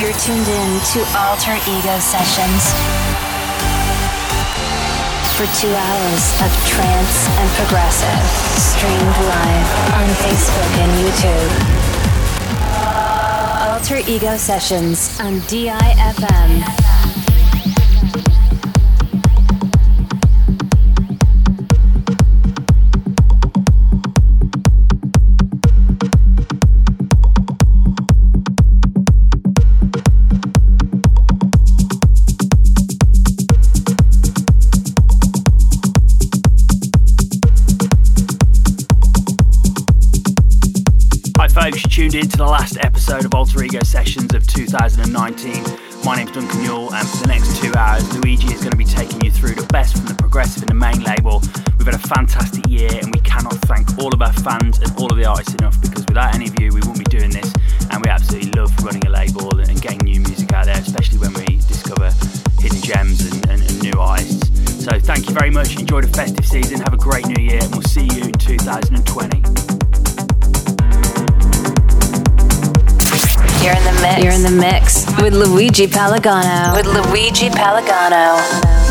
You're tuned in to Alter Ego Sessions for two hours of trance and progressive, streamed live on Facebook and YouTube. Alter Ego Sessions on DIFM. Tuned in to the last episode of Alter Ego Sessions of 2019. My name's Duncan Mule, and for the next two hours, Luigi is going to be taking you through the best from the progressive and the main label. We've had a fantastic year, and we cannot thank all of our fans and all of the artists enough because without any of you, we wouldn't be doing this. And we absolutely love running a label and getting new music out there, especially when we discover hidden gems and, and, and new artists. So, thank you very much. Enjoy the festive season. Have a great new year, and we'll see you in 2020. You're in the mix. You're in the mix with Luigi Palagano. With Luigi Palagano.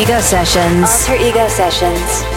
Ego Sessions. Alter Ego Sessions.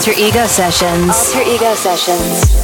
Alter Ego Sessions. Alter Ego Sessions.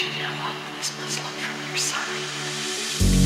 you to unlock this puzzle from your side.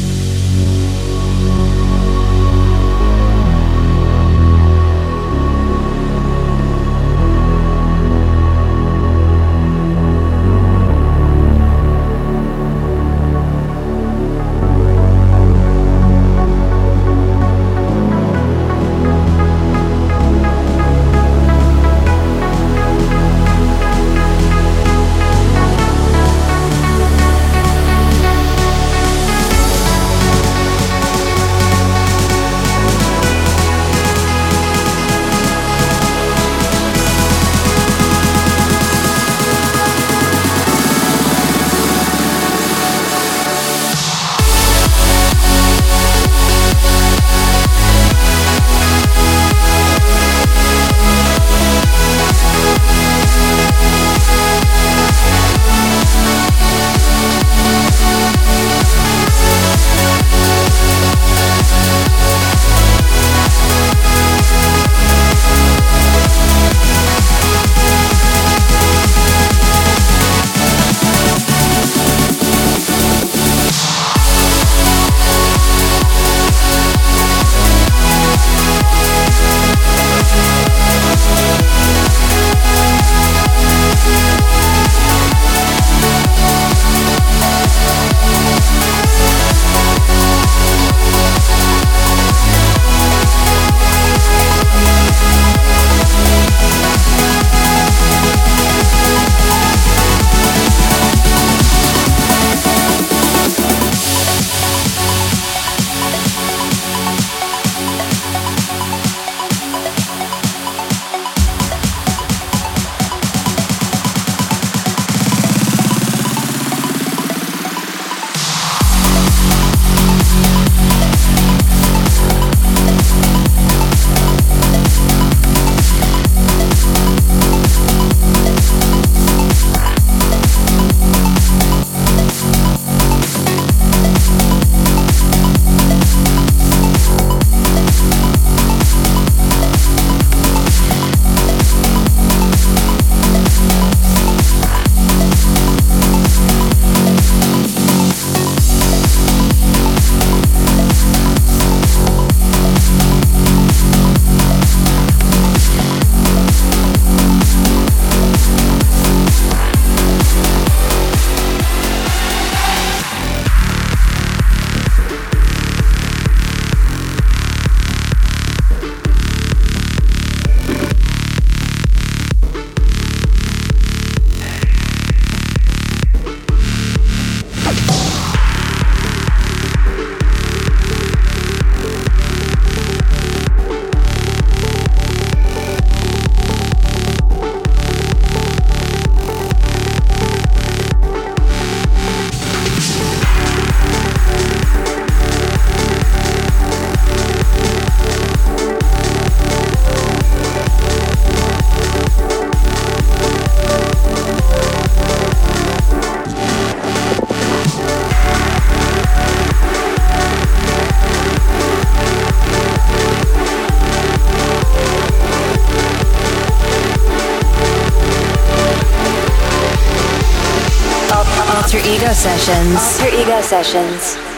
Alter Ego Sessions. Alter Ego Sessions.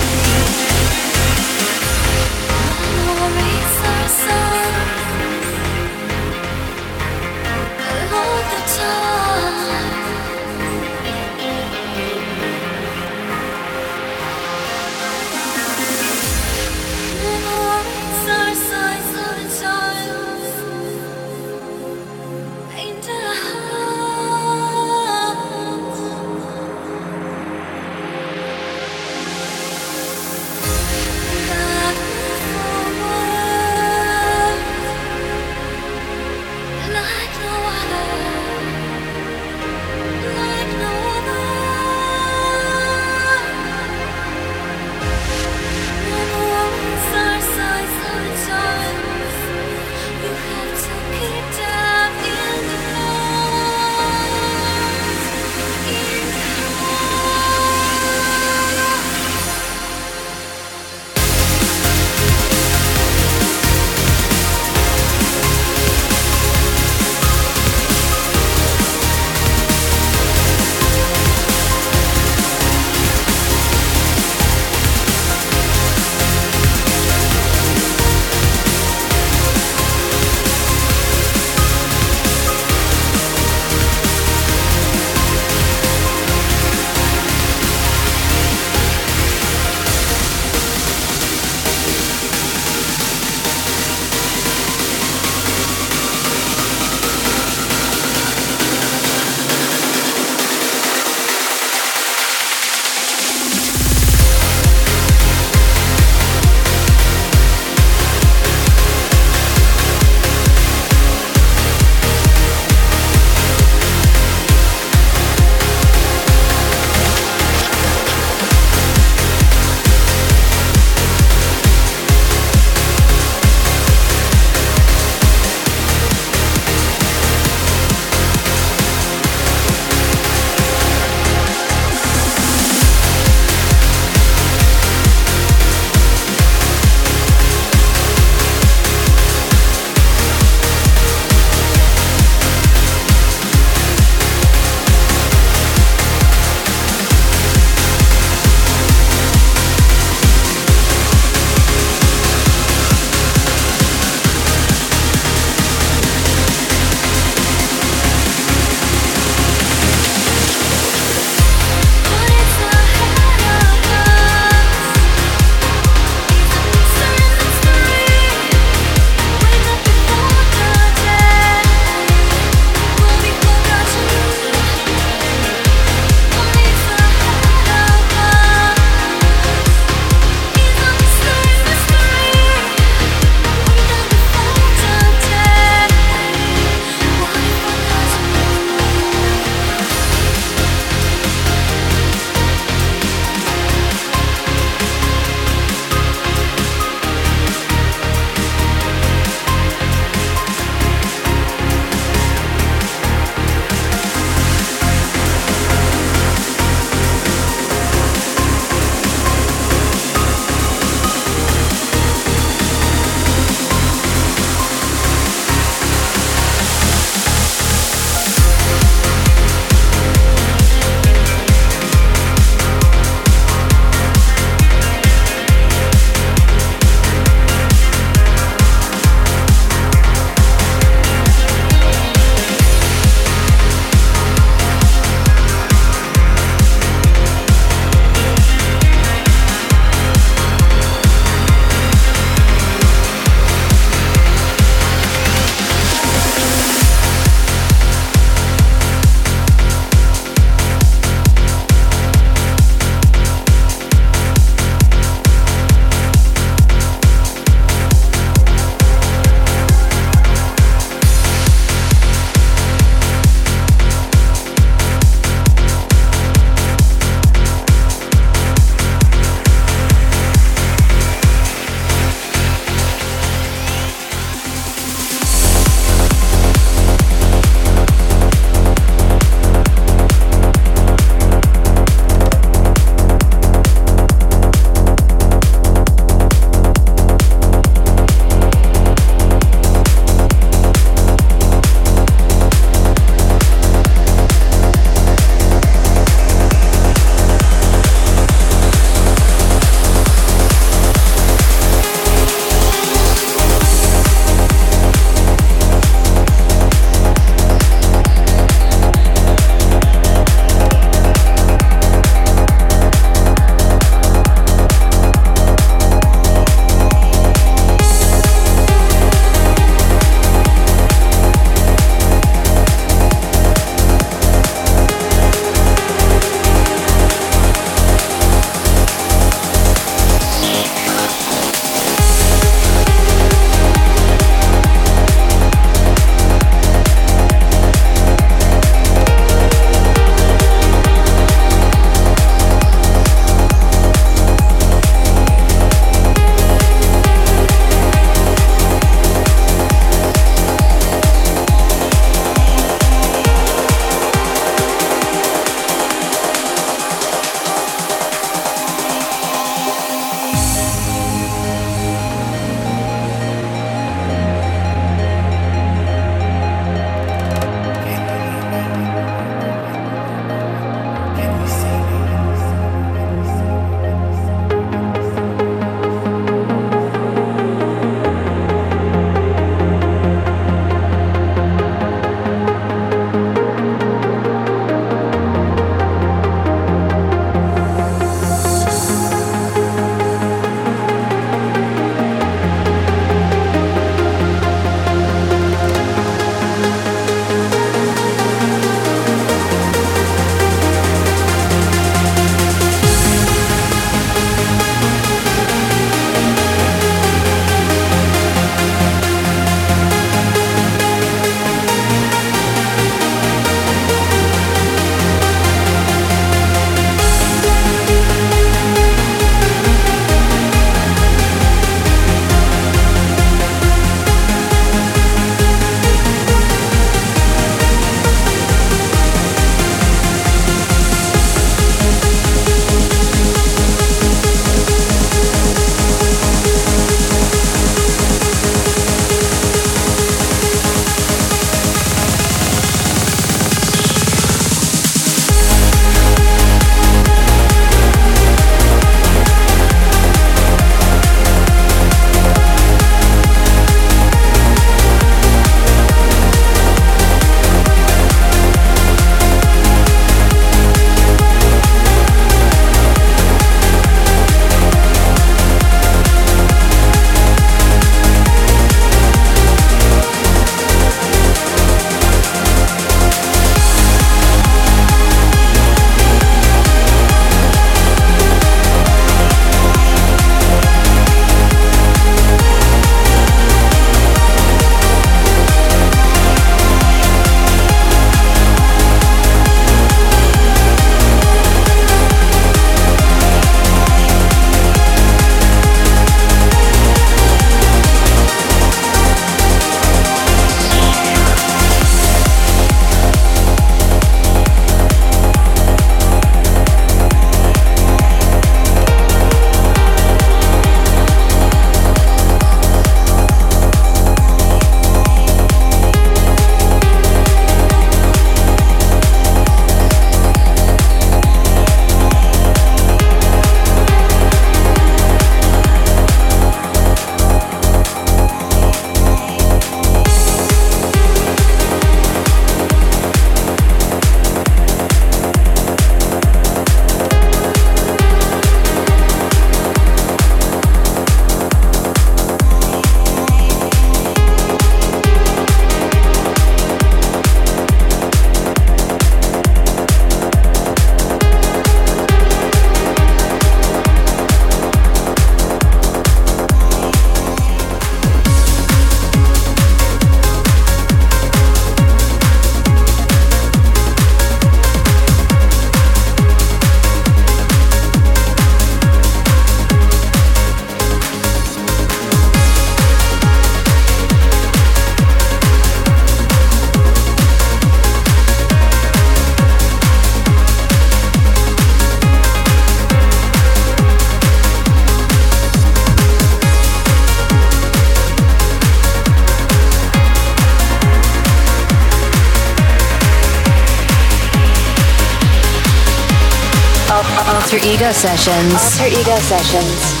Sessions. Alter Ego Sessions.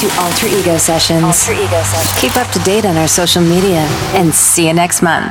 To Alter Ego Sessions. Alter Ego Sessions. Keep up to date on our social media and see you next month.